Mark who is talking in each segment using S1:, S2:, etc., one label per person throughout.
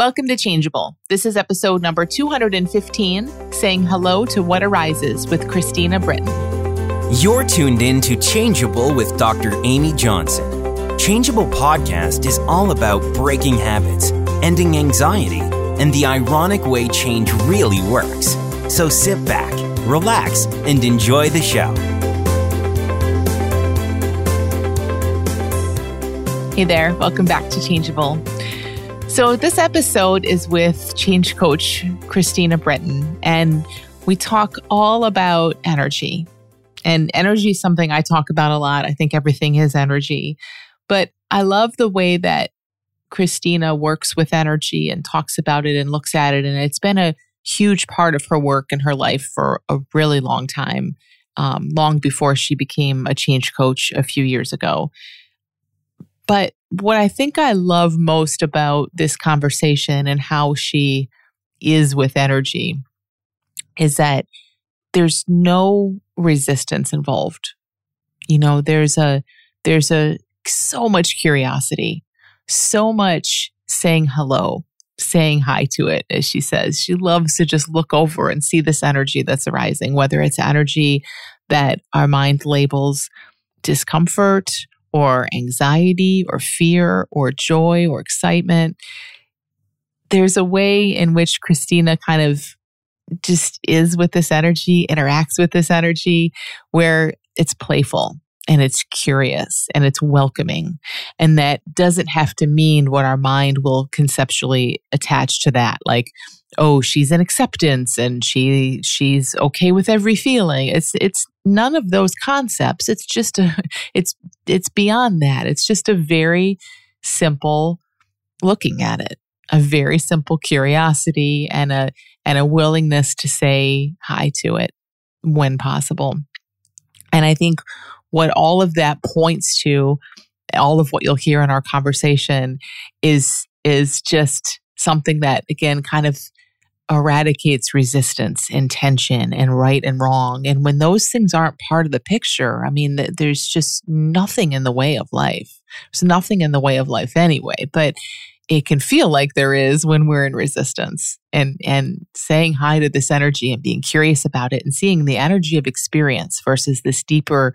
S1: Welcome to Changeable. This is episode number 215, saying hello to what arises with Christina Britton.
S2: You're tuned in to Changeable with Dr. Amy Johnson. Changeable podcast is all about breaking habits, ending anxiety, and the ironic way change really works. So sit back, relax, and enjoy the show.
S1: Hey there, welcome back to Changeable. So, this episode is with change coach Christina Britton, and we talk all about energy. And energy is something I talk about a lot. I think everything is energy. But I love the way that Christina works with energy and talks about it and looks at it. And it's been a huge part of her work and her life for a really long time, um, long before she became a change coach a few years ago. But what I think I love most about this conversation and how she is with energy is that there's no resistance involved. You know, there's a there's a so much curiosity, so much saying hello, saying hi to it, as she says. She loves to just look over and see this energy that's arising, whether it's energy that our mind labels discomfort or anxiety or fear or joy or excitement. There's a way in which Christina kind of just is with this energy, interacts with this energy, where it's playful and it's curious and it's welcoming. And that doesn't have to mean what our mind will conceptually attach to that. Like, oh, she's in acceptance and she she's okay with every feeling. It's it's none of those concepts. It's just a it's it's beyond that. It's just a very simple looking at it. A very simple curiosity and a and a willingness to say hi to it when possible. And I think what all of that points to, all of what you'll hear in our conversation is is just something that again kind of eradicates resistance and tension and right and wrong. And when those things aren't part of the picture, I mean, there's just nothing in the way of life. There's nothing in the way of life anyway. But it can feel like there is when we're in resistance and and saying hi to this energy and being curious about it and seeing the energy of experience versus this deeper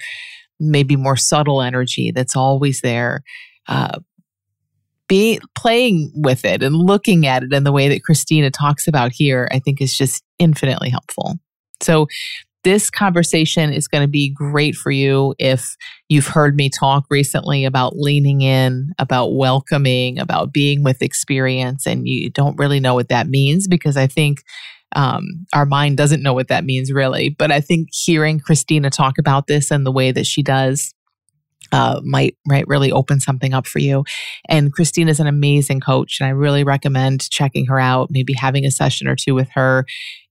S1: maybe more subtle energy that's always there uh, be playing with it and looking at it in the way that christina talks about here i think is just infinitely helpful. So this conversation is going to be great for you if you've heard me talk recently about leaning in, about welcoming, about being with experience, and you don't really know what that means because I think um, our mind doesn't know what that means really. But I think hearing Christina talk about this and the way that she does uh, might might really open something up for you. And Christine is an amazing coach, and I really recommend checking her out. Maybe having a session or two with her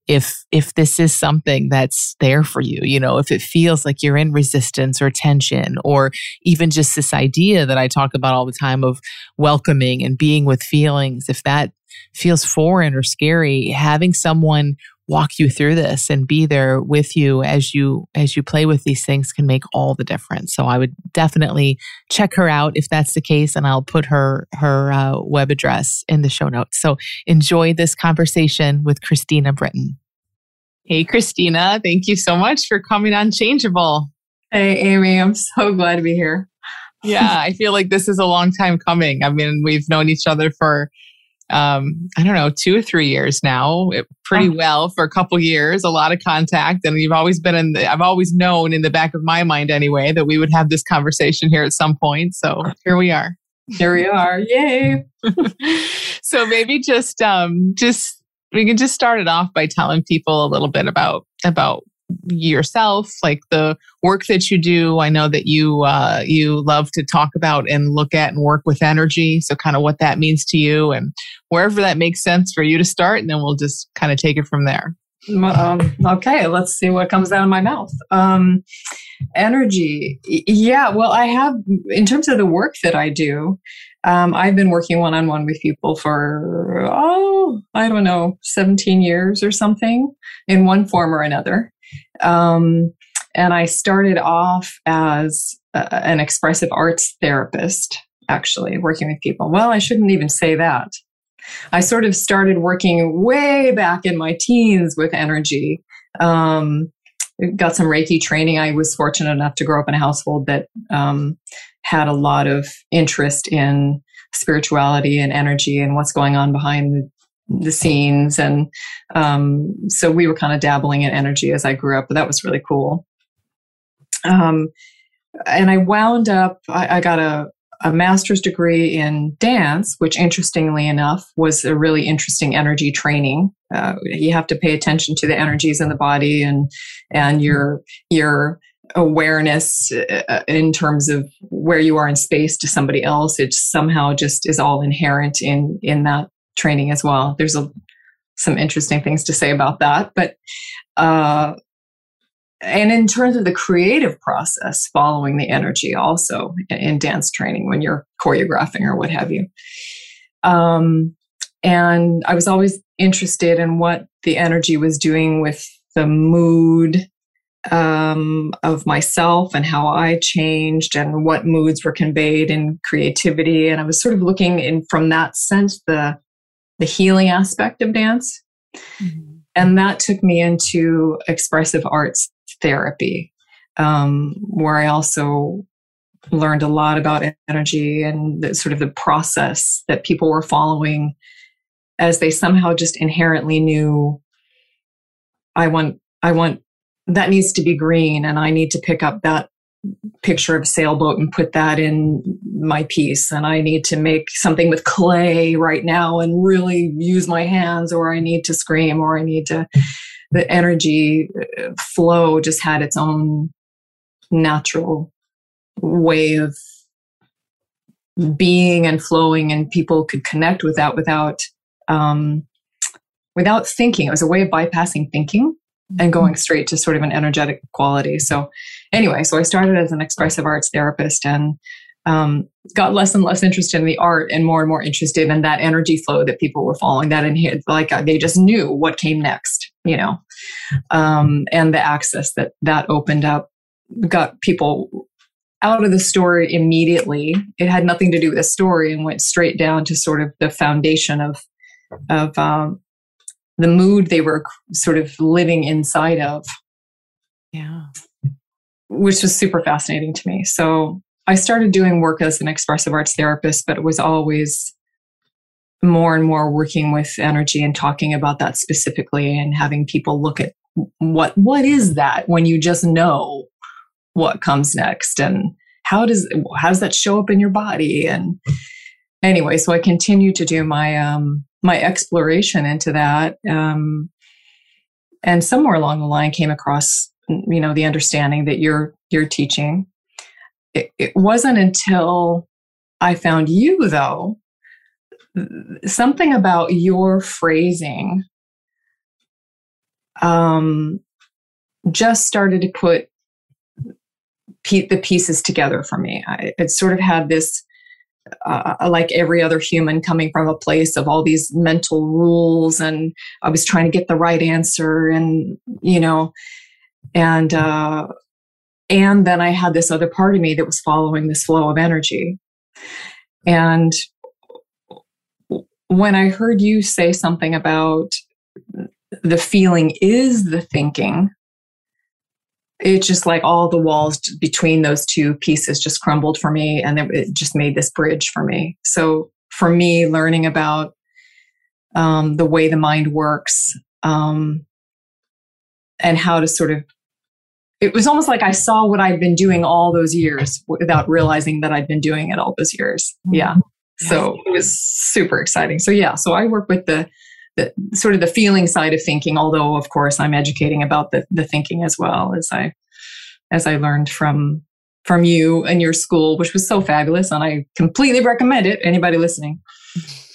S1: if if this is something that's there for you you know if it feels like you're in resistance or tension or even just this idea that i talk about all the time of welcoming and being with feelings if that feels foreign or scary having someone walk you through this and be there with you as you as you play with these things can make all the difference. So i would definitely check her out if that's the case and i'll put her her uh, web address in the show notes. So enjoy this conversation with christina britton. Hey christina thank you so much for coming on changeable.
S3: Hey amy i'm so glad to be here.
S1: Yeah i feel like this is a long time coming. I mean we've known each other for um, I don't know, two or three years now, pretty oh. well for a couple years, a lot of contact. And you've always been in, the, I've always known in the back of my mind anyway, that we would have this conversation here at some point. So here we are.
S3: Here we are. Yay.
S1: so maybe just, um, just, we can just start it off by telling people a little bit about, about yourself, like the work that you do. I know that you uh, you love to talk about and look at and work with energy. So, kind of what that means to you, and wherever that makes sense for you to start, and then we'll just kind of take it from there.
S3: Um, okay, let's see what comes out of my mouth. Um, energy, yeah. Well, I have in terms of the work that I do. Um, I've been working one on one with people for, oh, I don't know, 17 years or something in one form or another. Um, and I started off as a, an expressive arts therapist, actually, working with people. Well, I shouldn't even say that. I sort of started working way back in my teens with energy. Um, got some Reiki training. I was fortunate enough to grow up in a household that um, had a lot of interest in spirituality and energy and what's going on behind the, the scenes. And um, so we were kind of dabbling in energy as I grew up, but that was really cool. Um, and I wound up, I, I got a, a master's degree in dance, which interestingly enough was a really interesting energy training. Uh, you have to pay attention to the energies in the body and and your your awareness uh, in terms of where you are in space to somebody else. It somehow just is all inherent in in that training as well. There's a, some interesting things to say about that, but uh, and in terms of the creative process following the energy also in dance training when you're choreographing or what have you um, and i was always interested in what the energy was doing with the mood um, of myself and how i changed and what moods were conveyed in creativity and i was sort of looking in from that sense the the healing aspect of dance mm-hmm. and that took me into expressive arts therapy, um, where I also learned a lot about energy and the, sort of the process that people were following as they somehow just inherently knew I want I want that needs to be green and I need to pick up that picture of a sailboat and put that in my piece. And I need to make something with clay right now and really use my hands or I need to scream or I need to the energy uh, flow just had its own natural way of being and flowing and people could connect with that without um, without thinking. It was a way of bypassing thinking and mm-hmm. going straight to sort of an energetic quality. So anyway so i started as an expressive arts therapist and um, got less and less interested in the art and more and more interested in that energy flow that people were following that in here. Like uh, they just knew what came next you know? Um, and the access that that opened up got people out of the story immediately. It had nothing to do with the story and went straight down to sort of the foundation of of um, the mood they were sort of living inside of.
S1: Yeah
S3: which was super fascinating to me. So I started doing work as an expressive arts therapist, but it was always more and more working with energy and talking about that specifically and having people look at what what is that when you just know what comes next and how does how does that show up in your body? And anyway so i continue to do my um my exploration into that um and somewhere along the line came across you know the understanding that you're you're teaching it, it wasn't until I found you, though, something about your phrasing um, just started to put pe- the pieces together for me. I, it sort of had this, uh, like every other human, coming from a place of all these mental rules, and I was trying to get the right answer, and you know, and uh, and then I had this other part of me that was following this flow of energy. And when I heard you say something about the feeling is the thinking, it's just like all the walls between those two pieces just crumbled for me and it just made this bridge for me. So for me, learning about um, the way the mind works um, and how to sort of it was almost like I saw what I'd been doing all those years without realizing that I'd been doing it all those years. Mm-hmm. Yeah. So it was super exciting. So yeah, so I work with the the sort of the feeling side of thinking, although of course I'm educating about the the thinking as well as I as I learned from from you and your school, which was so fabulous. And I completely recommend it. Anybody listening.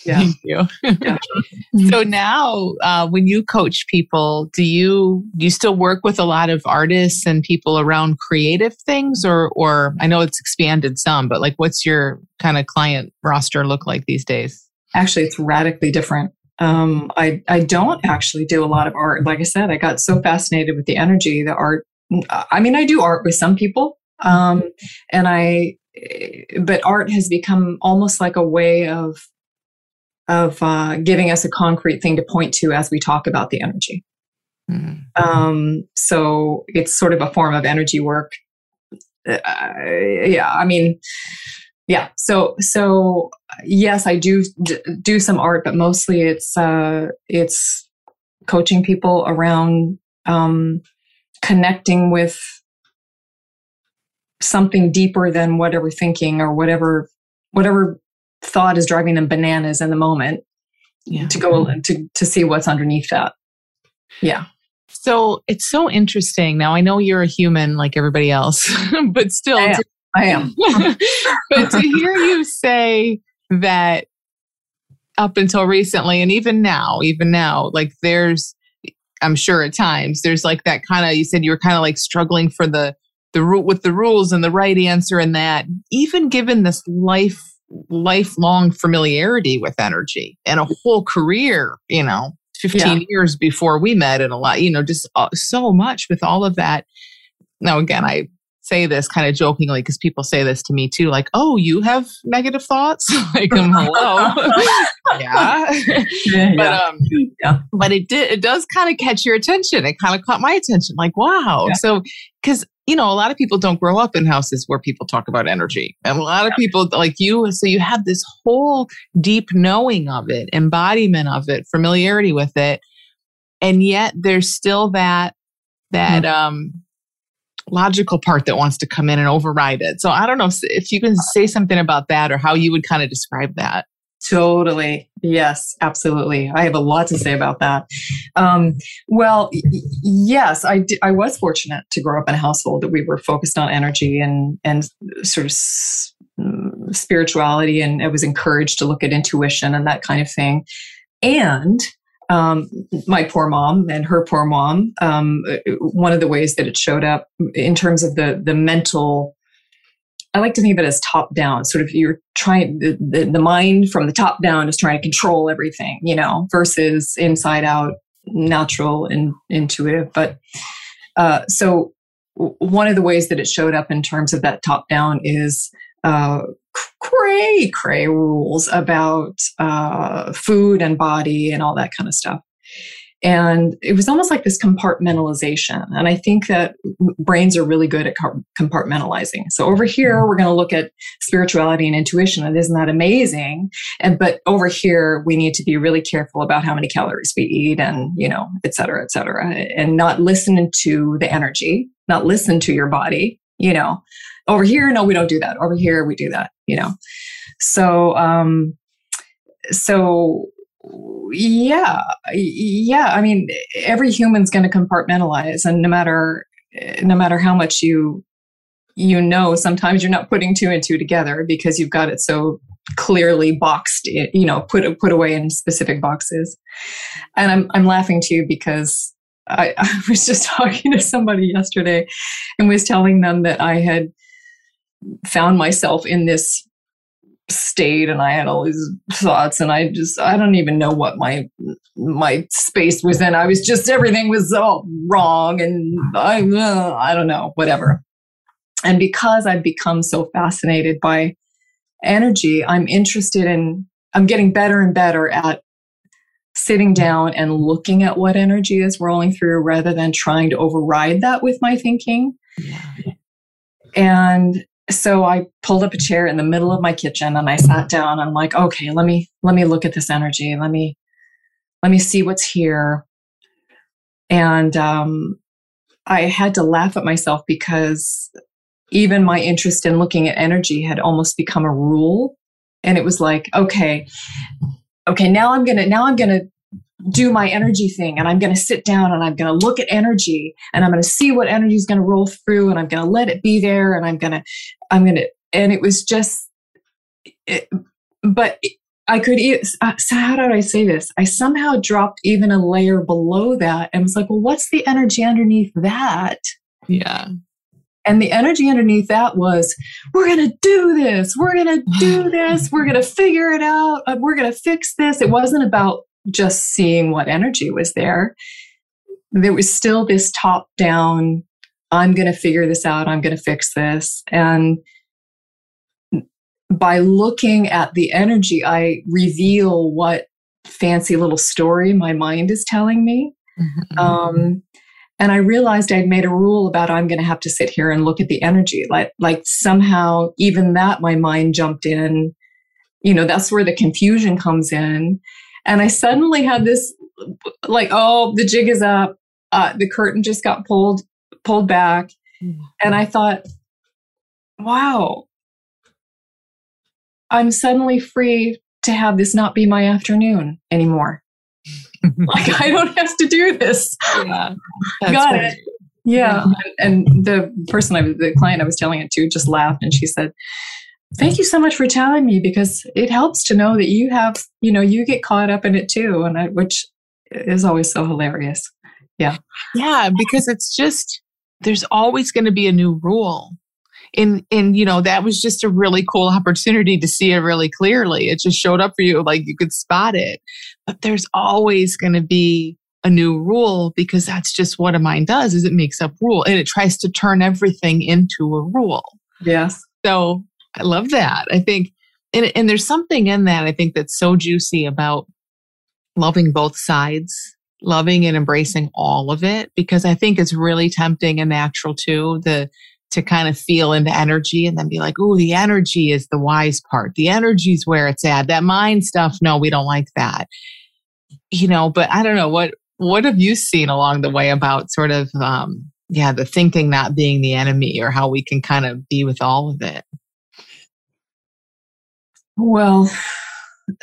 S1: Yeah. Thank you. yeah. so now, uh, when you coach people, do you do you still work with a lot of artists and people around creative things, or or I know it's expanded some, but like, what's your kind of client roster look like these days?
S3: Actually, it's radically different. Um, I I don't actually do a lot of art. Like I said, I got so fascinated with the energy, the art. I mean, I do art with some people, um, and I, but art has become almost like a way of of uh, giving us a concrete thing to point to as we talk about the energy. Mm-hmm. Um, so it's sort of a form of energy work. Uh, yeah, I mean, yeah. So so yes, I do d- do some art, but mostly it's uh, it's coaching people around um, connecting with something deeper than whatever thinking or whatever whatever thought is driving them bananas in the moment yeah. to go mm-hmm. to to see what's underneath that. Yeah.
S1: So it's so interesting. Now i know you're a human like everybody else but still
S3: i am, I am.
S1: but to hear you say that up until recently and even now even now like there's i'm sure at times there's like that kind of you said you were kind of like struggling for the the rule with the rules and the right answer and that. Even given this life lifelong familiarity with energy and a whole career you know 15 yeah. years before we met and a lot you know just uh, so much with all of that now again i say this kind of jokingly because people say this to me too, like, "Oh, you have negative thoughts?" like, um, hello, yeah. yeah. but um, yeah. but it did it does kind of catch your attention. It kind of caught my attention, like, wow. Yeah. So because you know, a lot of people don't grow up in houses where people talk about energy, and a lot of people like you. So you have this whole deep knowing of it, embodiment of it, familiarity with it, and yet there's still that that mm-hmm. um logical part that wants to come in and override it. So I don't know if you can say something about that or how you would kind of describe that.
S3: Totally. Yes, absolutely. I have a lot to say about that. Um, well, y- yes, I, d- I was fortunate to grow up in a household that we were focused on energy and, and sort of s- mm, spirituality, and I was encouraged to look at intuition and that kind of thing. And um, my poor mom and her poor mom. Um, one of the ways that it showed up in terms of the the mental, I like to think of it as top down. Sort of you're trying the, the, the mind from the top down is trying to control everything, you know, versus inside out, natural and intuitive. But uh, so one of the ways that it showed up in terms of that top down is uh, cray cray rules about uh, food and body and all that kind of stuff. And it was almost like this compartmentalization. And I think that brains are really good at compartmentalizing. So over here, we're going to look at spirituality and intuition. And isn't that amazing? And, but over here, we need to be really careful about how many calories we eat and, you know, et cetera, et cetera, and not listen to the energy, not listen to your body, you know, over here, no, we don't do that. Over here, we do that, you know. So, um, so yeah, yeah. I mean, every human's going to compartmentalize, and no matter no matter how much you you know, sometimes you're not putting two and two together because you've got it so clearly boxed, you know, put put away in specific boxes. And I'm I'm laughing too because I, I was just talking to somebody yesterday and was telling them that I had found myself in this state and I had all these thoughts and I just I don't even know what my my space was in. I was just everything was all wrong and I uh, I don't know, whatever. And because I've become so fascinated by energy, I'm interested in I'm getting better and better at sitting down and looking at what energy is rolling through rather than trying to override that with my thinking. Yeah. And so I pulled up a chair in the middle of my kitchen and I sat down. I'm like, okay, let me let me look at this energy. Let me let me see what's here. And um, I had to laugh at myself because even my interest in looking at energy had almost become a rule. And it was like, okay, okay, now I'm gonna now I'm gonna do my energy thing and I'm going to sit down and I'm going to look at energy and I'm going to see what energy is going to roll through and I'm going to let it be there and I'm going to, I'm going to, and it was just, it, but I could, uh, so how did I say this? I somehow dropped even a layer below that and was like, well, what's the energy underneath that?
S1: Yeah.
S3: And the energy underneath that was, we're going to do this. We're going to do this. We're going to figure it out. Uh, we're going to fix this. It wasn't about just seeing what energy was there. There was still this top down, I'm going to figure this out, I'm going to fix this. And by looking at the energy, I reveal what fancy little story my mind is telling me. Mm-hmm. Um, and I realized I'd made a rule about I'm going to have to sit here and look at the energy. Like, like somehow, even that, my mind jumped in. You know, that's where the confusion comes in. And I suddenly had this, like, oh, the jig is up. Uh, the curtain just got pulled pulled back, mm-hmm. and I thought, wow, I'm suddenly free to have this not be my afternoon anymore. like I don't have to do this. Yeah, Got it. Yeah. And, and the person I was, the client I was telling it to just laughed and she said, Thank you so much for telling me because it helps to know that you have, you know, you get caught up in it too. And I, which is always so hilarious. Yeah.
S1: Yeah. Because it's just, there's always going to be a new rule. And and you know that was just a really cool opportunity to see it really clearly. It just showed up for you like you could spot it. But there's always going to be a new rule because that's just what a mind does is it makes up rule and it tries to turn everything into a rule.
S3: Yes.
S1: So i love that. I think and, and there's something in that i think that's so juicy about loving both sides loving and embracing all of it because i think it's really tempting and natural too the to kind of feel into energy and then be like, oh, the energy is the wise part. The energy is where it's at. That mind stuff, no, we don't like that. You know, but I don't know what what have you seen along the way about sort of um yeah, the thinking not being the enemy or how we can kind of be with all of it?
S3: Well,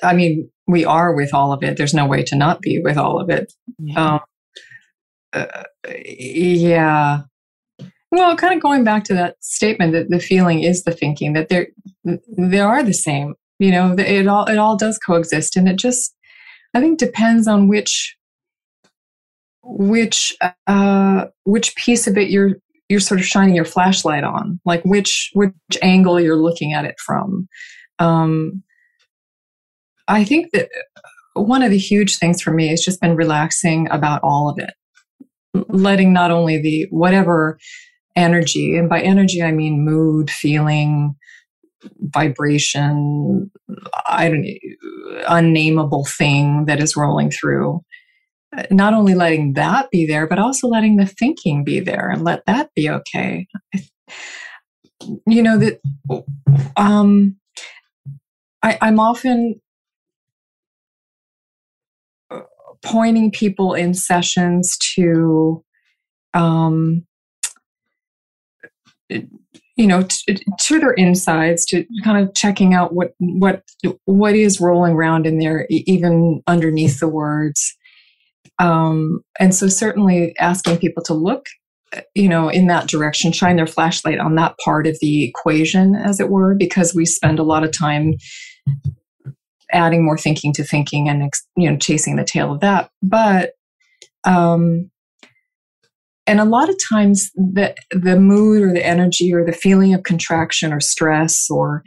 S3: I mean, we are with all of it. There's no way to not be with all of it. Yeah. Um, uh, yeah. Well, kind of going back to that statement that the feeling is the thinking that they're they are the same. You know, it all it all does coexist, and it just I think depends on which which uh, which piece of it you're you're sort of shining your flashlight on, like which which angle you're looking at it from. Um, I think that one of the huge things for me has just been relaxing about all of it, letting not only the whatever energy. And by energy, I mean mood, feeling, vibration, I don't unnameable thing that is rolling through. Not only letting that be there, but also letting the thinking be there and let that be okay. You know that um, I, I'm often pointing people in sessions to um, you know to, to their insides to kind of checking out what what what is rolling around in there even underneath the words. Um, and so certainly asking people to look you know in that direction shine their flashlight on that part of the equation as it were because we spend a lot of time adding more thinking to thinking and you know chasing the tail of that. But um and a lot of times the the mood or the energy or the feeling of contraction or stress or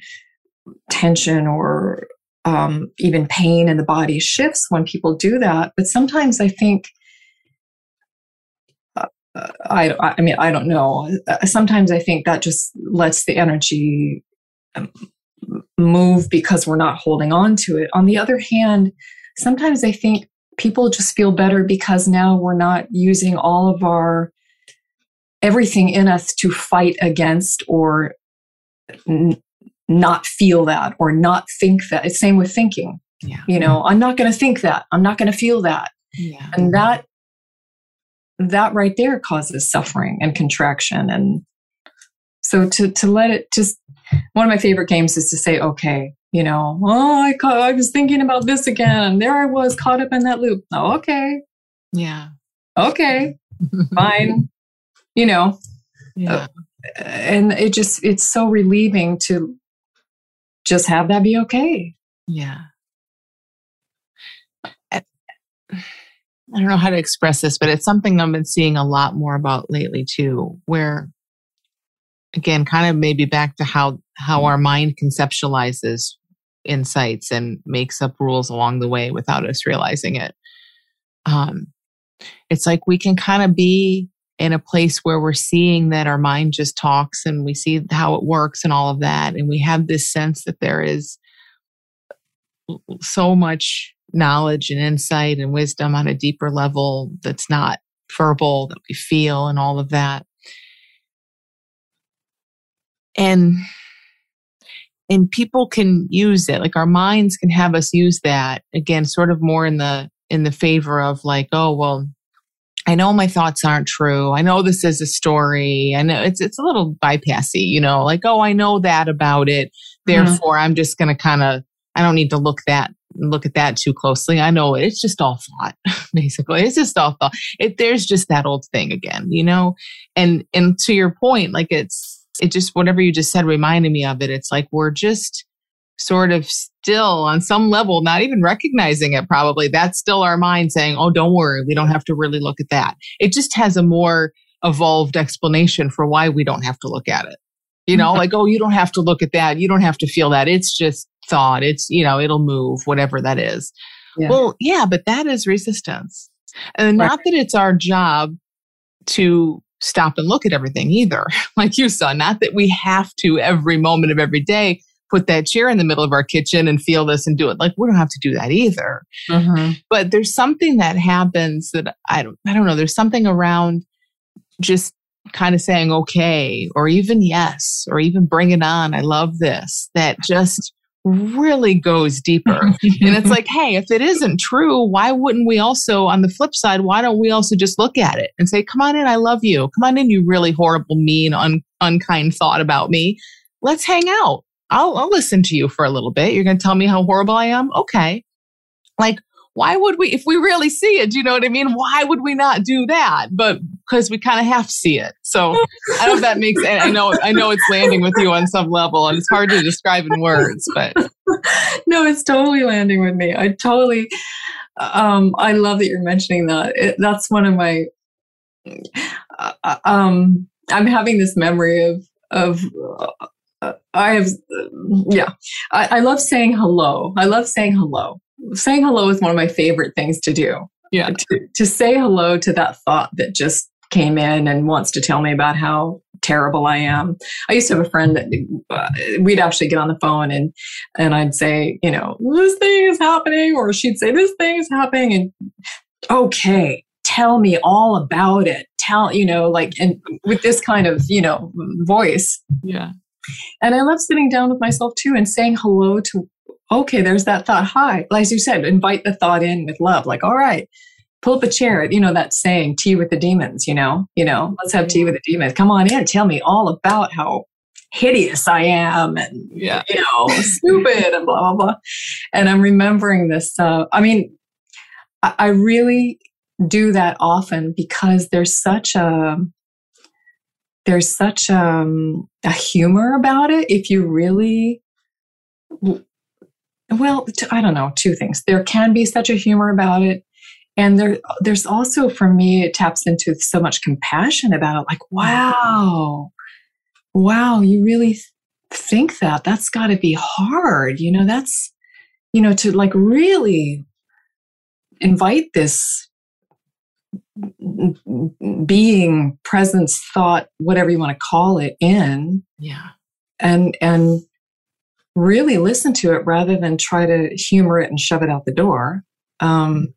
S3: tension or um, even pain in the body shifts when people do that. But sometimes i think uh, I, I mean i don't know. Uh, sometimes i think that just lets the energy um, move because we're not holding on to it on the other hand sometimes i think people just feel better because now we're not using all of our everything in us to fight against or n- not feel that or not think that. It's same with thinking. Yeah. You know, I'm not going to think that. I'm not going to feel that. Yeah. And that that right there causes suffering and contraction and so to to let it just one of my favorite games is to say okay you know, oh, I, ca- I was thinking about this again. There I was caught up in that loop. Oh, okay.
S1: Yeah.
S3: Okay. Fine. You know, yeah. Uh, and it just, it's so relieving to just have that be okay.
S1: Yeah. I don't know how to express this, but it's something I've been seeing a lot more about lately too, where again, kind of maybe back to how how our mind conceptualizes insights and makes up rules along the way without us realizing it. Um, it's like we can kind of be in a place where we're seeing that our mind just talks and we see how it works and all of that. And we have this sense that there is so much knowledge and insight and wisdom on a deeper level that's not verbal, that we feel and all of that. And and people can use it like our minds can have us use that again sort of more in the in the favor of like oh well I know my thoughts aren't true. I know this is a story. I know it's it's a little bypassy, you know, like, oh, I know that about it. Mm-hmm. Therefore, mm-hmm. I'm just gonna kind of I don't need to look that look at that too closely. I know it's just all thought, basically. It's just all thought. It, there's just that old thing again, you know? And and to your point, like it's it just whatever you just said reminded me of it. It's like we're just sort of still on some level, not even recognizing it probably. That's still our mind saying, oh, don't worry, we don't have to really look at that. It just has a more evolved explanation for why we don't have to look at it. You know, mm-hmm. like, oh, you don't have to look at that. You don't have to feel that. It's just thought. It's, you know, it'll move, whatever that is. Yeah. Well, yeah, but that is resistance. And right. not that it's our job to stop and look at everything either, like you saw. Not that we have to every moment of every day put that chair in the middle of our kitchen and feel this and do it. Like we don't have to do that either. Mm-hmm. But there's something that happens that I don't I don't know. There's something around just kind of saying okay or even yes or even bring it on. I love this. That just really goes deeper. and it's like, hey, if it isn't true, why wouldn't we also, on the flip side, why don't we also just look at it and say, come on in, I love you. Come on in, you really horrible, mean, un- unkind thought about me. Let's hang out. I'll, I'll listen to you for a little bit. You're going to tell me how horrible I am? Okay. Like, why would we, if we really see it, do you know what I mean? Why would we not do that? But because we kind of have to see it. So I don't know if that makes, I know, I know it's landing with you on some level and it's hard to describe in words, but.
S3: no, it's totally landing with me. I totally, um, I love that you're mentioning that. It, that's one of my, uh, um, I'm having this memory of, of, uh, I have, yeah, I, I love saying hello. I love saying hello saying hello is one of my favorite things to do.
S1: Yeah.
S3: To, to say hello to that thought that just came in and wants to tell me about how terrible I am. I used to have a friend that uh, we'd actually get on the phone and and I'd say, you know, this thing is happening, or she'd say, this thing is happening, and okay, tell me all about it. Tell you know, like, and with this kind of you know voice.
S1: Yeah.
S3: And I love sitting down with myself too and saying hello to okay, there's that thought. Hi. As you said, invite the thought in with love. Like, all right, pull up a chair. You know, that saying, tea with the demons, you know, you know, let's have tea with the demons. Come on in. Tell me all about how hideous I am and, yeah. you know, stupid and blah, blah, blah. And I'm remembering this. Uh, I mean, I, I really do that often because there's such a, there's such um, a humor about it if you really well, I don't know, two things. There can be such a humor about it. And there, there's also, for me, it taps into so much compassion about it. Like, wow, wow, you really think that? That's got to be hard. You know, that's, you know, to like really invite this being, presence, thought, whatever you want to call it, in.
S1: Yeah.
S3: And, and, really listen to it rather than try to humor it and shove it out the door. Um,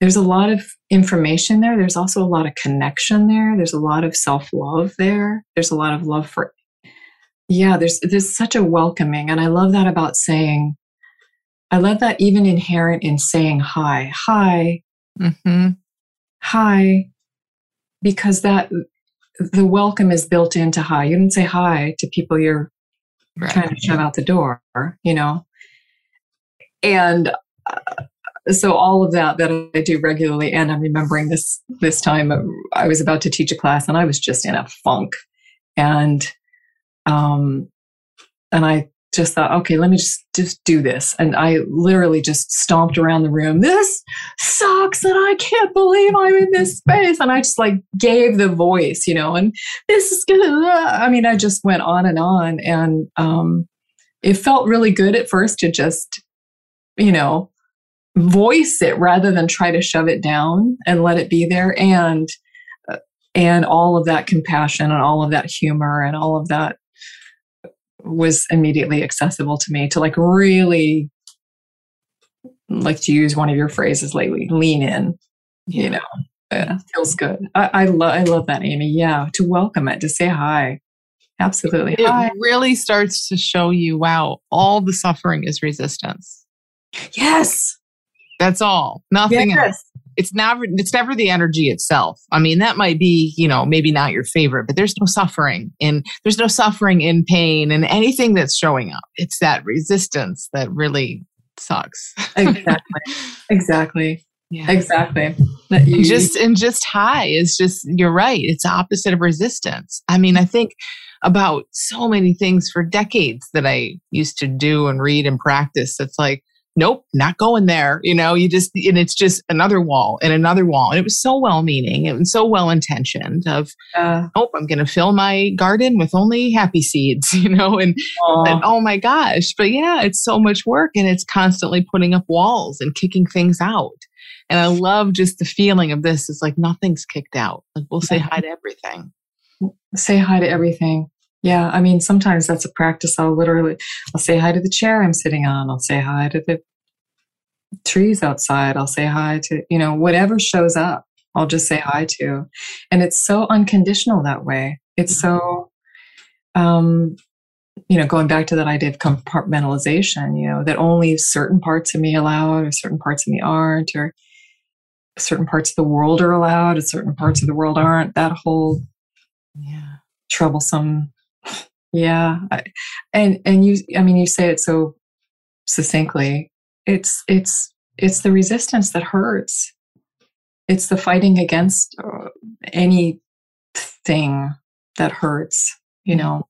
S3: there's a lot of information there. There's also a lot of connection there. There's a lot of self love there. There's a lot of love for, yeah, there's, there's such a welcoming. And I love that about saying, I love that even inherent in saying hi, hi, mm-hmm. hi, because that the welcome is built into hi. You didn't say hi to people you're right. trying to shove out the door, you know? And uh, so all of that that I do regularly, and I'm remembering this this time I was about to teach a class and I was just in a funk, and um, and I just thought, okay, let me just just do this. And I literally just stomped around the room. This sucks, and I can't believe I'm in this space. And I just like gave the voice, you know. And this is gonna. I mean, I just went on and on, and um, it felt really good at first to just, you know, voice it rather than try to shove it down and let it be there. And uh, and all of that compassion and all of that humor and all of that was immediately accessible to me to like really like to use one of your phrases lately lean in you know? Yeah. feels good. I, I love i love that amy. Yeah to welcome it to say hi. Absolutely.
S1: It
S3: hi.
S1: really starts to show you wow all the suffering is resistance.
S3: Yes.
S1: That's all. Nothing
S3: yes.
S1: else it's never it's never the energy itself. I mean that might be you know maybe not your favorite but there's no suffering in there's no suffering in pain and anything that's showing up. It's that resistance that really sucks.
S3: Exactly. Exactly.
S1: Yeah.
S3: exactly.
S1: You, just and just high is just you're right. It's opposite of resistance. I mean i think about so many things for decades that i used to do and read and practice. It's like nope, not going there. You know, you just, and it's just another wall and another wall. And it was so well meaning. It was so well intentioned of, uh, oh, I'm going to fill my garden with only happy seeds, you know, and, and, oh my gosh. But yeah, it's so much work and it's constantly putting up walls and kicking things out. And I love just the feeling of this. It's like nothing's kicked out. Like we'll say hi to everything.
S3: Say hi to everything. Yeah, I mean, sometimes that's a practice. I'll literally, I'll say hi to the chair I'm sitting on. I'll say hi to the trees outside. I'll say hi to, you know, whatever shows up. I'll just say hi to. And it's so unconditional that way. It's so, um, you know, going back to that idea of compartmentalization, you know, that only certain parts of me allowed or certain parts of me aren't, or certain parts of the world are allowed and certain parts of the world aren't. That whole yeah. troublesome yeah. And and you I mean you say it so succinctly. It's it's it's the resistance that hurts. It's the fighting against uh, anything that hurts, you know.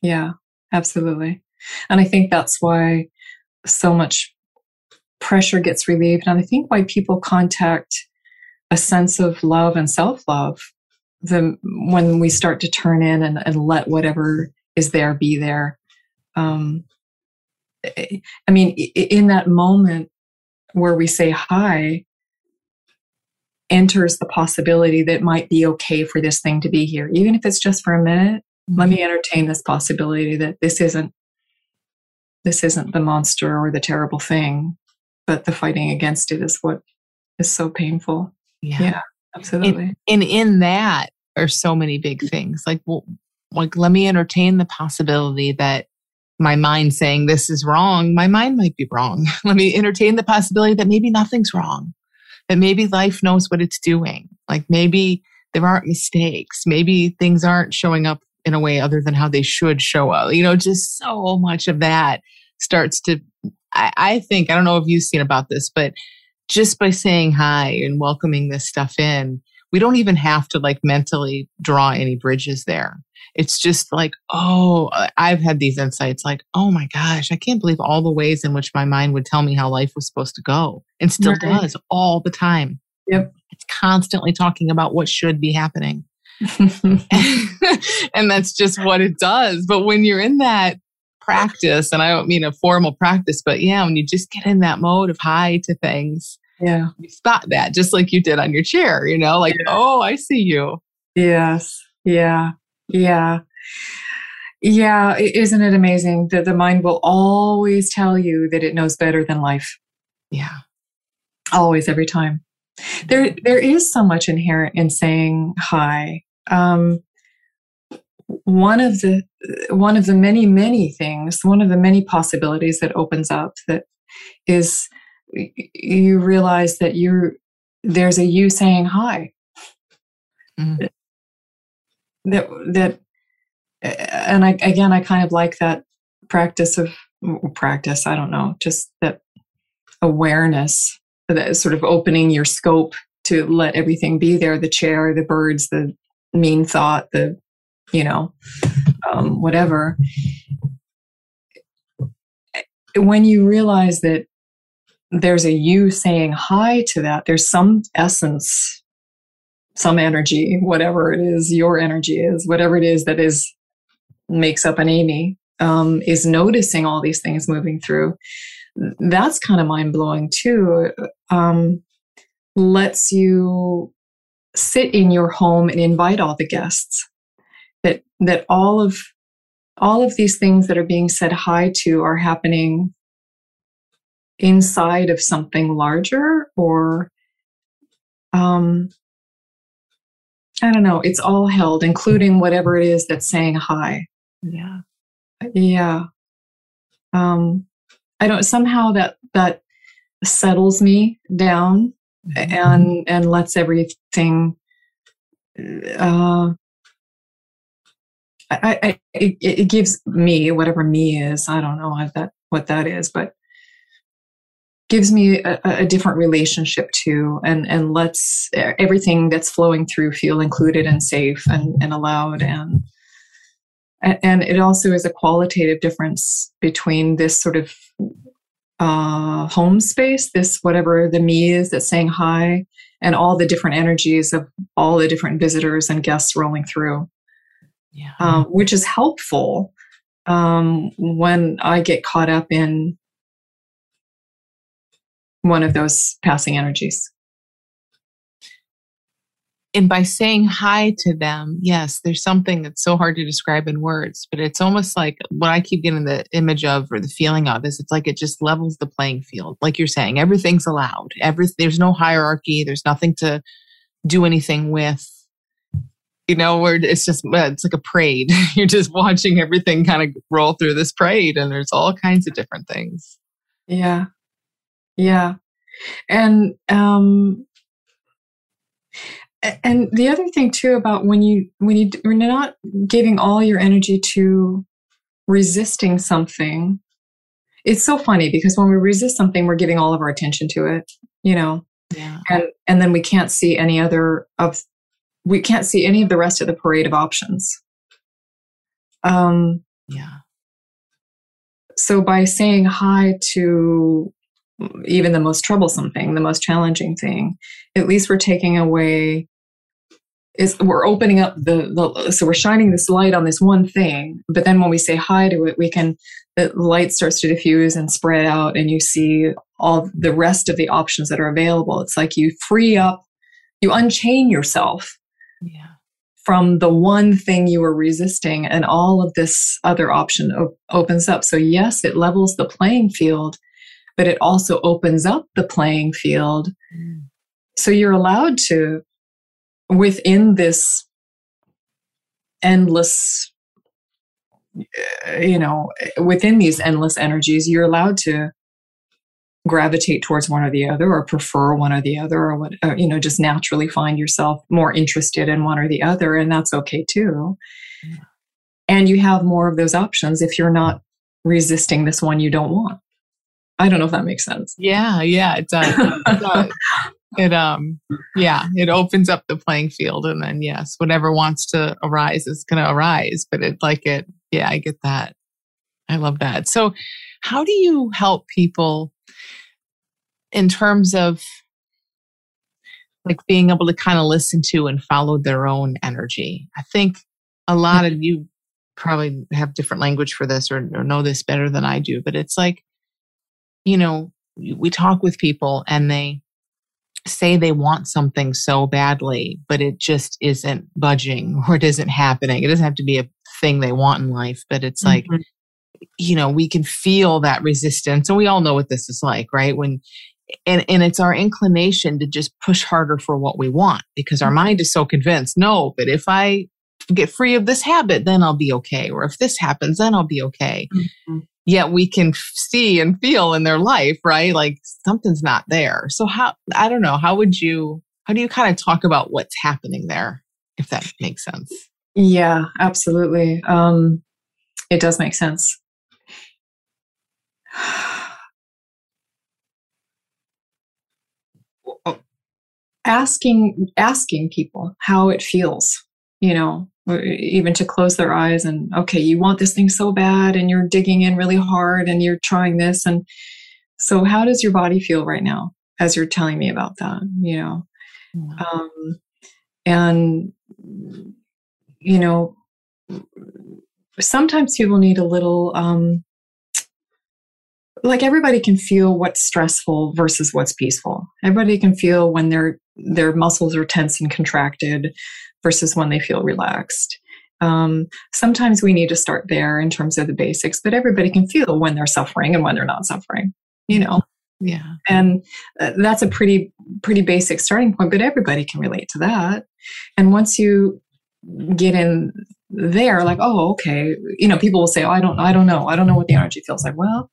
S3: Yeah, absolutely. And I think that's why so much pressure gets relieved and I think why people contact a sense of love and self-love the when we start to turn in and, and let whatever is there be there. Um, i mean in that moment where we say hi enters the possibility that might be okay for this thing to be here. Even if it's just for a minute let me mm-hmm. entertain this possibility that this isn't this isn't the monster or the terrible thing but the fighting against it is what is so painful. Yeah, yeah absolutely.
S1: And, and in that are so many big mm. things. Like, well, like let me entertain the possibility that my mind saying this is wrong, my mind might be wrong. let me entertain the possibility that maybe nothing's wrong. That maybe life knows what it's doing. Like maybe there aren't mistakes. Maybe things aren't showing up in a way other than how they should show up. You know, just so much of that starts to I, I think, I don't know if you've seen about this, but just by saying hi and welcoming this stuff in, we don't even have to like mentally draw any bridges there. It's just like, oh, I've had these insights like, oh my gosh, I can't believe all the ways in which my mind would tell me how life was supposed to go and still right. does all the time.
S3: Yep.
S1: It's constantly talking about what should be happening. and that's just what it does. But when you're in that practice, and I don't mean a formal practice, but yeah, when you just get in that mode of hi to things,
S3: yeah.
S1: You spot that just like you did on your chair, you know, like, yeah. oh, I see you.
S3: Yes. Yeah. Yeah. Yeah. Isn't it amazing that the mind will always tell you that it knows better than life?
S1: Yeah.
S3: Always, every time. There, there is so much inherent in saying hi. Um, one of the one of the many many things one of the many possibilities that opens up that is you realize that you're there's a you saying hi mm. that that and I, again i kind of like that practice of practice i don't know just that awareness that sort of opening your scope to let everything be there the chair the birds the mean thought the you know um, whatever when you realize that there's a you saying hi to that. There's some essence, some energy, whatever it is, your energy is, whatever it is that is makes up an Amy, um, is noticing all these things moving through. That's kind of mind blowing too. Um, lets you sit in your home and invite all the guests that that all of all of these things that are being said hi to are happening inside of something larger or um i don't know it's all held including whatever it is that's saying hi.
S1: Yeah.
S3: Yeah. Um i don't somehow that that settles me down mm-hmm. and and lets everything uh I, I it, it, gives me whatever me is. I don't know that what that is, but gives me a, a, different relationship to and and lets everything that's flowing through feel included and safe and, and allowed and and it also is a qualitative difference between this sort of uh, home space, this whatever the me is that's saying hi, and all the different energies of all the different visitors and guests rolling through
S1: yeah.
S3: um, which is helpful um, when I get caught up in one of those passing energies.
S1: And by saying hi to them, yes, there's something that's so hard to describe in words, but it's almost like what I keep getting the image of or the feeling of is it's like it just levels the playing field. Like you're saying, everything's allowed. Every, there's no hierarchy. There's nothing to do anything with you know, where it's just it's like a parade. You're just watching everything kind of roll through this parade, and there's all kinds of different things.
S3: Yeah, yeah, and um, and the other thing too about when you when you when you're not giving all your energy to resisting something, it's so funny because when we resist something, we're giving all of our attention to it. You know,
S1: yeah.
S3: and and then we can't see any other of we can't see any of the rest of the parade of options. Um,
S1: yeah.
S3: So by saying hi to even the most troublesome thing, the most challenging thing, at least we're taking away is we're opening up the, the so we're shining this light on this one thing but then when we say hi to it we can the light starts to diffuse and spread out and you see all the rest of the options that are available it's like you free up you unchain yourself. From the one thing you were resisting and all of this other option op- opens up so yes it levels the playing field but it also opens up the playing field mm. so you're allowed to within this endless you know within these endless energies you're allowed to gravitate towards one or the other or prefer one or the other or what or, you know just naturally find yourself more interested in one or the other and that's okay too. Yeah. and you have more of those options if you're not resisting this one you don't want. I don't know if that makes sense.
S1: Yeah yeah it does, it, does. it um yeah it opens up the playing field and then yes whatever wants to arise is going to arise but it like it yeah i get that. I love that. So how do you help people in terms of like being able to kind of listen to and follow their own energy. I think a lot of you probably have different language for this or, or, know this better than I do, but it's like, you know, we talk with people and they say they want something so badly, but it just isn't budging or it isn't happening. It doesn't have to be a thing they want in life, but it's like, mm-hmm. you know, we can feel that resistance. And we all know what this is like, right? When and and it's our inclination to just push harder for what we want because our mind is so convinced no but if i get free of this habit then i'll be okay or if this happens then i'll be okay. Mm-hmm. yet we can see and feel in their life right? Like something's not there. So how i don't know how would you how do you kind of talk about what's happening there if that makes sense?
S3: Yeah absolutely. Um it does make sense asking asking people how it feels you know even to close their eyes and okay you want this thing so bad and you're digging in really hard and you're trying this and so how does your body feel right now as you're telling me about that you know mm-hmm. um, and you know sometimes people need a little um, like everybody can feel what's stressful versus what's peaceful. Everybody can feel when they're their muscles are tense and contracted versus when they feel relaxed. Um, sometimes we need to start there in terms of the basics, but everybody can feel when they're suffering and when they're not suffering, you know?
S1: Yeah.
S3: And uh, that's a pretty, pretty basic starting point, but everybody can relate to that. And once you get in there, like, oh, okay, you know, people will say, oh, I don't, I don't know. I don't know what the energy feels like. Well,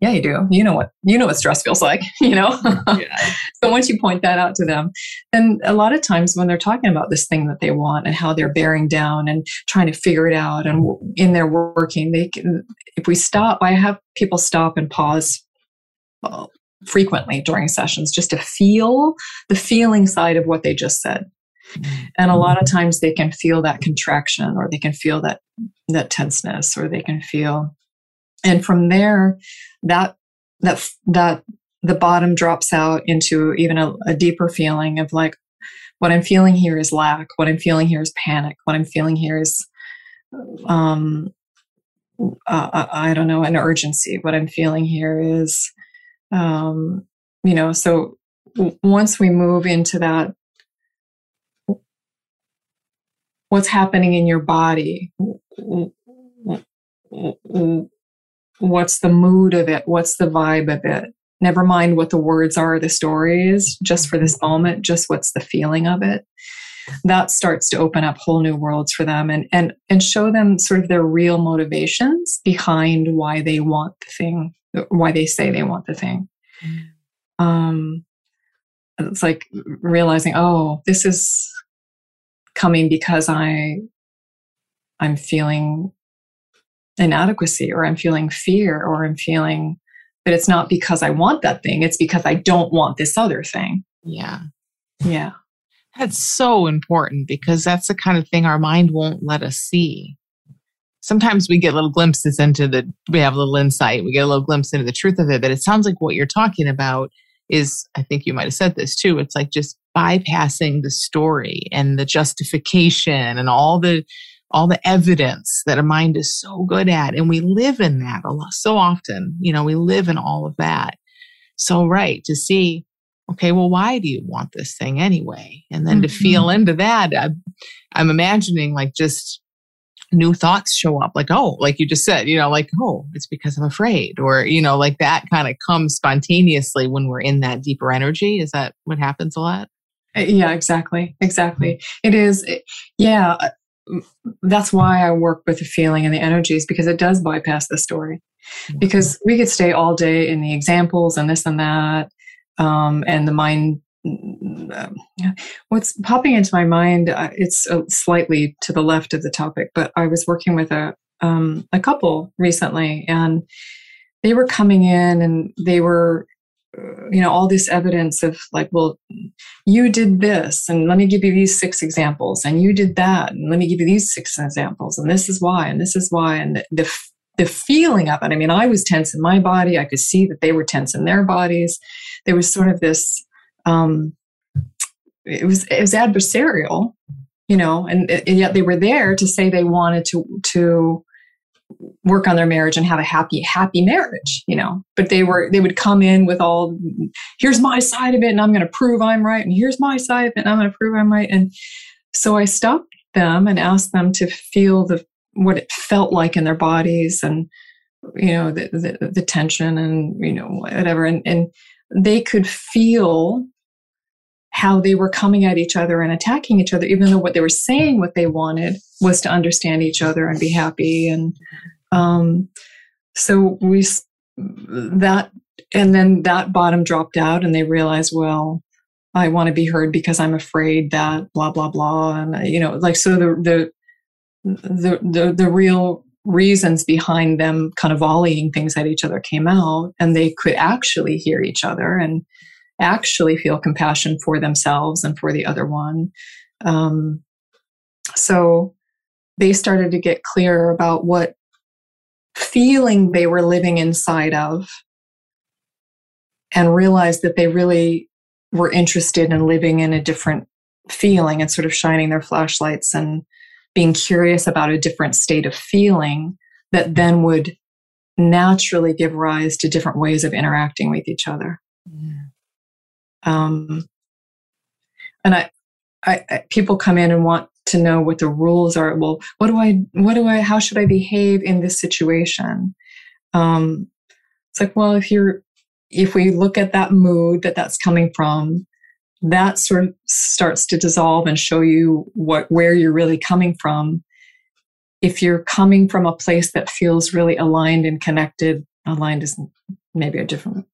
S3: yeah, you do. You know what you know what stress feels like, you know? Yeah. so once you point that out to them, then a lot of times when they're talking about this thing that they want and how they're bearing down and trying to figure it out and in their working, they can if we stop, I have people stop and pause uh, frequently during sessions just to feel the feeling side of what they just said. And a lot of times they can feel that contraction or they can feel that that tenseness or they can feel and from there that that that the bottom drops out into even a, a deeper feeling of like what i'm feeling here is lack what i'm feeling here is panic what i'm feeling here is um uh, I, don't know an urgency. What i'm feeling here is um you know so once we move into that what's happening in your body. What's the mood of it? What's the vibe of it? Never mind what the words are the story is just for this moment just what's the feeling of it. That starts to open up whole new worlds for them and and and show them sort of their real motivations behind why they want the thing why they say they want the thing. Um it's like realizing oh this is coming because i i'm feeling inadequacy or I'm feeling fear or I'm feeling, but it's not because I want that thing. It's because I don't want this other thing.
S1: Yeah.
S3: Yeah.
S1: That's so important because that's the kind of thing our mind won't let us see. Sometimes we get little glimpses into the, we have a little insight, we get a little glimpse into the truth of it. But it sounds like what you're talking about is, I think you might have said this too. It's like just bypassing the story and the justification and all the all the evidence that a mind is so good at. And we live in that a lot, so often, you know, we live in all of that. So, right, to see, okay, well, why do you want this thing anyway? And then mm-hmm. to feel mm-hmm. into that, I, I'm imagining like just new thoughts show up like oh like you just said you know like oh it's because i'm afraid or you know like that kind of comes spontaneously when we're in that deeper energy is that what happens a lot
S3: yeah exactly exactly it is yeah that's why I work with the feeling and the energies because it does bypass the story. Mm-hmm. Because we could stay all day in the examples and this and that, um, and the mind. Uh, what's popping into my mind? Uh, it's uh, slightly to the left of the topic, but I was working with a um, a couple recently, and they were coming in and they were you know all this evidence of like well you did this and let me give you these six examples and you did that and let me give you these six examples and this is why and this is why and the the feeling of it. I mean i was tense in my body. I could see that they were tense in their bodies. There was sort of this um it was it was adversarial you know and, and yet they were there to say they wanted to to work on their marriage and have a happy happy marriage you know? But they were they would come in with all here's my side of it and i'm going to prove i'm right and here's my side of it and i'm going to prove i'm right and so i stopped them and asked them to feel the what it felt like in their bodies and you know the the, the tension and you know whatever and and they could feel how they were coming at each other and attacking each other, even though what they were saying, what they wanted was to understand each other and be happy. And um, so we, that, and then that bottom dropped out and they realized, well, I want to be heard because I'm afraid that blah, blah, blah. And, you know, like, so the, the, the, the, the real reasons behind them kind of volleying things at each other came out and they could actually hear each other and actually feel compassion for themselves and for the other one. Um, so they started to get clear about what feeling they were living inside of and realized that they really were interested in living in a different feeling and sort of shining their flashlights and being curious about a different state of feeling that then would naturally give rise to different ways of interacting with each other. Yeah. Um, and I, I, I people come in and want to know what the rules are. Well, what do I, what do I, how should I behave in this situation? Um, it's like, well, if you're, if we look at that mood that that's coming from, that sort of starts to dissolve and show you what where you're really coming from. If you're coming from a place that feels really aligned and connected, aligned is maybe a different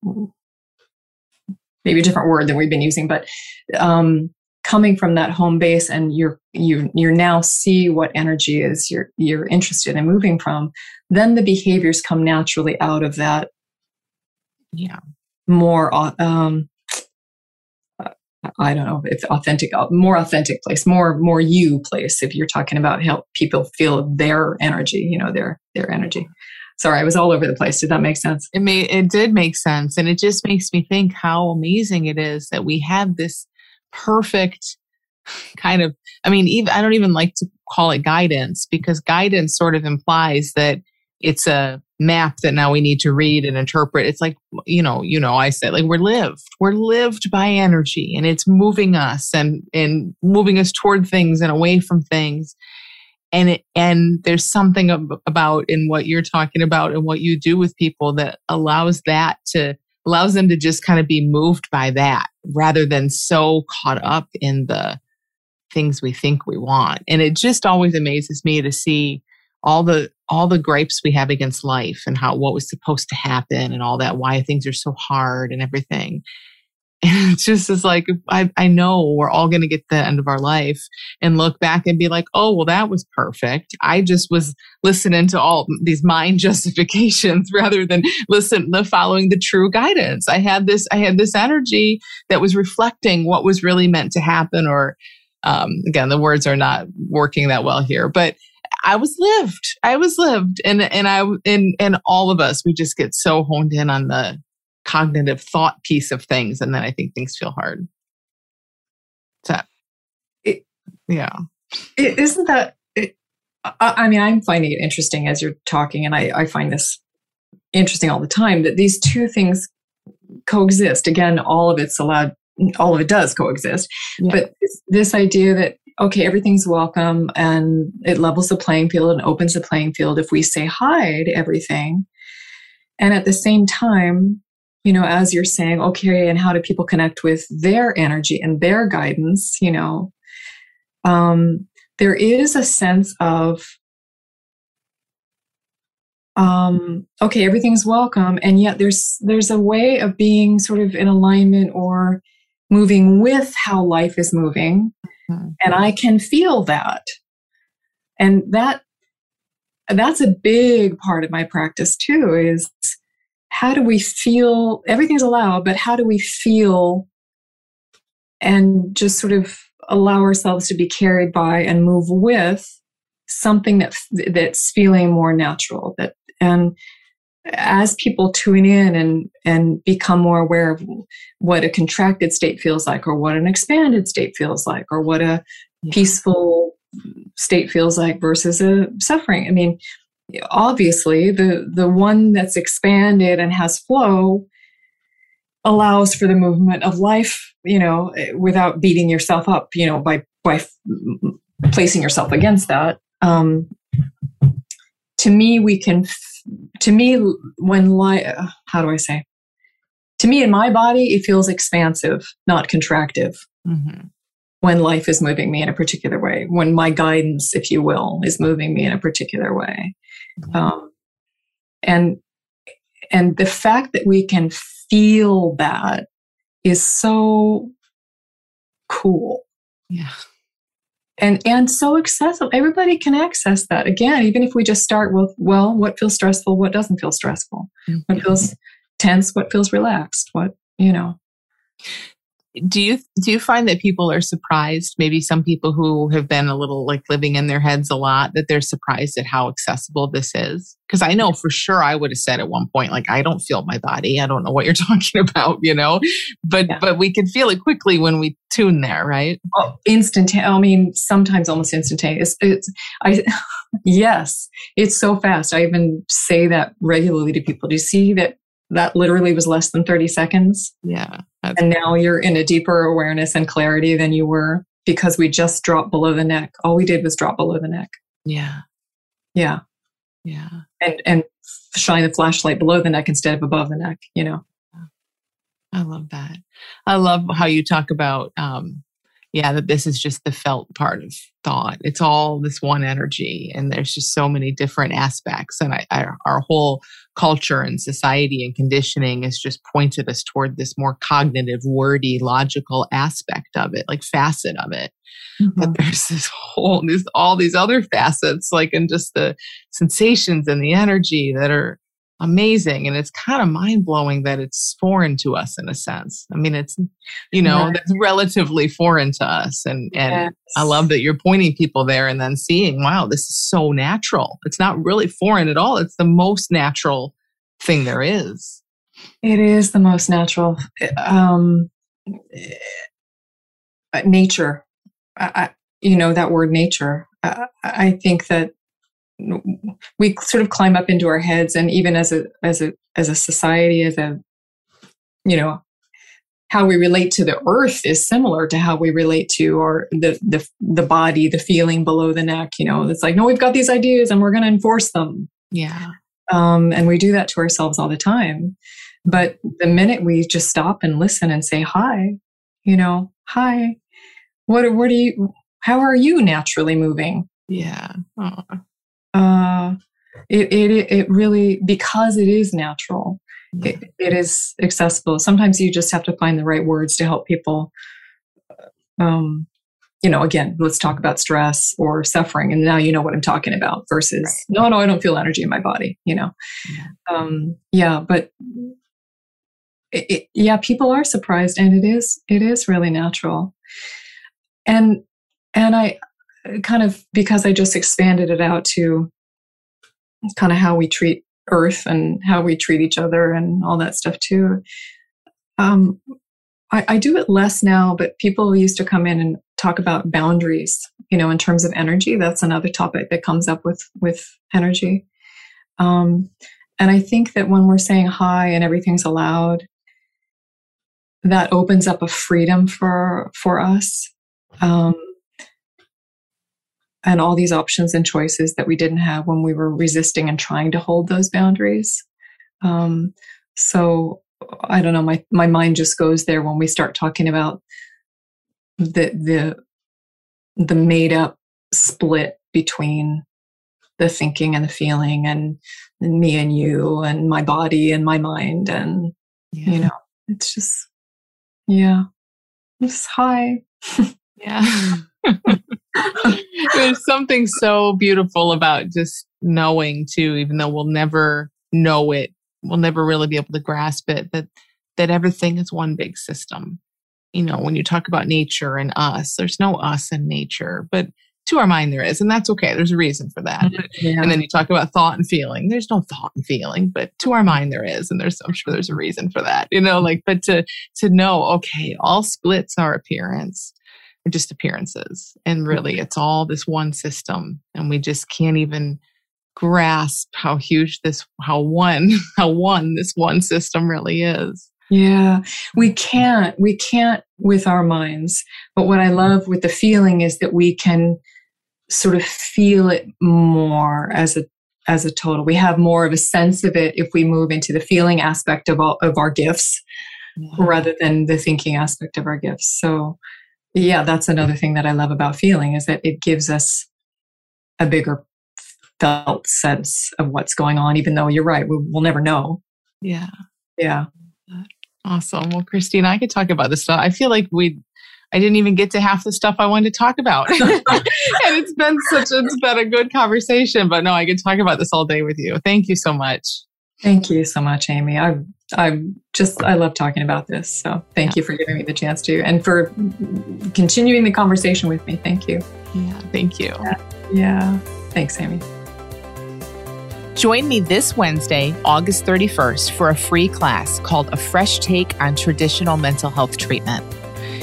S3: maybe a different word than we've been using, but um, coming from that home base and you're you you now see what energy is you're you're interested in moving from, then the behaviors come naturally out of that.
S1: Yeah.
S3: More um, I don't know if authentic, uh, more authentic place, more more you place. If you're talking about help people feel their energy, you know their their energy. Sorry, I was all over the place. Did that make sense?
S1: It made it did make sense, and it just makes me think how amazing it is that we have this perfect kind of. I mean, even I don't even like to call it guidance because guidance sort of implies that it's a map that now we need to read and interpret. It's like, you know, you know, I said like we're lived. We're lived by energy and it's moving us and and moving us toward things and away from things. And it and there's something about in what you're talking about and what you do with people that allows that to allows them to just kind of be moved by that rather than so caught up in the things we think we want. And it just always amazes me to see all the all the gripes we have against life and how what was supposed to happen and all that why things are so hard and everything it's just is like I, I know we're all going to get the end of our life and look back and be like oh well that was perfect i just was listening to all these mind justifications rather than listen the following the true guidance i had this i had this energy that was reflecting what was really meant to happen or um, again the words are not working that well here but I was lived. I was lived. And and I and and all of us, we just get so honed in on the cognitive thought piece of things. And then I think things feel hard. So it, yeah.
S3: is isn't that it, I, I mean, I'm finding it interesting as you're talking, and I, I find this interesting all the time that these two things coexist. Again, all of it's allowed all of it does coexist. Yeah. But this, this, idea that okay, everything's welcome and it levels the playing field and opens the playing field if we say hi to everything. And at the same time, you know, as you're saying, okay, and how do people connect with their energy and their guidance, you know, um, there is a sense of, um, okay, everything's welcome, and yet there's there's a way of being sort of in alignment or moving with how life is moving Mm-hmm. And I can feel that. And that that's a big part of my practice too is how do we feel everything's allowed but how do we feel and just sort of allow ourselves to be carried by and move with something that that's feeling more natural that and as people tune in and and become more aware of what a contracted state feels like or what an expanded state feels like or what a peaceful state feels like versus a suffering i mean obviously the the one that's expanded and has flow allows for the movement of life you know without beating yourself up you know by by placing yourself against that um to me we can to me, when life, how do I say? To me, in my body, it feels expansive, not contractive. Mm-hmm. When life is moving me in a particular way, when my guidance, if you will, is moving me in a particular way, mm-hmm. um, and and the fact that we can feel that is so cool.
S1: Yeah.
S3: And and so accessible. Everybody can access that. Again even if we just start with well what feels stressful what doesn't feel stressful? Mm-hmm. what feels tense what feels relaxed? What you know
S1: do you do you find that people are surprised? Maybe some people who have been a little like living in their heads a lot that they're surprised at how accessible this is? Because i know for sure i would have said at one point like i don't feel my body. I don't know what you're talking about you know? But yeah. but we can feel it quickly when we tune there right?
S3: Oh, instantaneous i mean sometimes almost instantaneous. It's i yes. It's so fast. I even say that regularly to people. Do you see that that literally was less than 30 seconds.
S1: Yeah.
S3: And now you're in a deeper awareness and clarity than you were because we just dropped below the neck. All we did was drop below the neck.
S1: Yeah.
S3: Yeah.
S1: Yeah.
S3: And and shine the flashlight below the neck instead of above the neck, you know.
S1: I love that. I love how you talk about um yeah, that this is just the felt part of thought. It's all this one energy, and there's just so many different aspects. And I, I, our whole culture and society and conditioning has just pointed us toward this more cognitive, wordy, logical aspect of it, like facet of it. Mm-hmm. But there's this whole, there's all these other facets, like in just the sensations and the energy that are amazing and it's kind of mind blowing that it's foreign to us in a sense. I mean, it's you know right. that's relatively foreign to us, and and yes. I love that you're pointing people there and then seeing, wow, this is so natural. It's not really foreign at all. It's the most natural thing there is.
S3: It is the most natural. Um, uh, nature, I, you know that word nature. I, I think that we sort of climb up into our heads and even as a as a as a society as a you know how we relate to the earth is similar to how we relate to our the the the body the feeling below the neck you know it's like no we've got these ideas and we're going to enforce them.
S1: Yeah.
S3: Um, and we do that to ourselves all the time. But the minute we just stop and listen and say hi you know hi what what are you how are you naturally moving?
S1: Yeah. Oh
S3: uh, it, it, it really, because it is natural, it, it is accessible. Sometimes you just have to find the right words to help people. Um, you know, again, let's talk about stress or suffering. And now you know what I'm talking about versus, right. no, no, I don't feel energy in my body, you know? Yeah. Um, yeah, but it, it, yeah, people are surprised and it is, it is really natural. And, and I, kind of because I just expanded it out to kind of how we treat Earth and how we treat each other and all that stuff too. Um, I, I do it less now, but people used to come in and talk about boundaries. You know, in terms of energy, that's another topic that comes up with with energy. Um, and I think that when we're saying hi and everything's allowed, that opens up a freedom for for us. Um, and all these options and choices that we didn't have when we were resisting and trying to hold those boundaries. Um, so I don't know, my, my mind just goes there when we start talking about the the the made up split between the thinking and the feeling and, and me and you and my body and my mind and yeah. you know it's just yeah it's high
S1: yeah There's something so beautiful about just knowing too, even though we'll never know it, we'll never really be able to grasp it, that that everything is one big system. You know, when you talk about nature and us, there's no us in nature, but to our mind there is, and that's okay. There's a reason for that. Mm-hmm. Yeah. And then you talk about thought and feeling. There's no thought and feeling, but to our mind there is, and there's I'm sure there's a reason for that. You know, like but to to know, okay, all splits are appearance just appearances. And really, it's all this one system. And we just can't even grasp how huge this, how one, how one this one system really is.
S3: Yeah, we can't, we can't with our minds. But what I mm-hmm. love with the feeling is that we can sort of feel it more as a as a total. We have more of a sense of it if we move into the feeling aspect of all of our gifts yeah. rather than the thinking aspect of our gifts. So yeah, that's another thing that I love about feeling is that it gives us a bigger felt sense of what's going on, even though you're right, we, will never know.
S1: Yeah.
S3: Yeah.
S1: Awesome. Well, Christine, I could talk about this stuff. I feel like we I didn't even get to half the stuff I wanted to talk about. and it's been such, it's been a good conversation, but no, I could talk about this all day with you. Thank you so much.
S3: Thank you so much, Amy. I I just I love talking about this. So thank yeah. you for giving me the chance to and for continuing the conversation with me. Thank you.
S1: Yeah, thank you.
S3: Yeah. yeah. Thanks, Amy.
S1: Join me this Wednesday, August 31st, for a free class called A Fresh Take on Traditional Mental Health Treatment.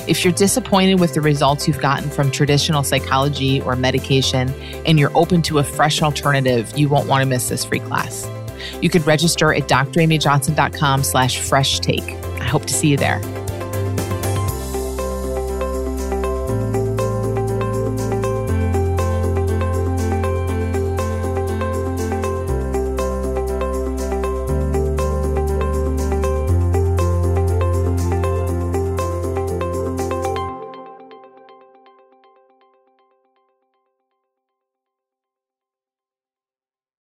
S1: If you're disappointed with the results you've gotten from traditional psychology or medication and you're open to a fresh alternative, you won't want to miss this free class. You could register at dramyjohnson.com slash fresh take. I hope to see you there.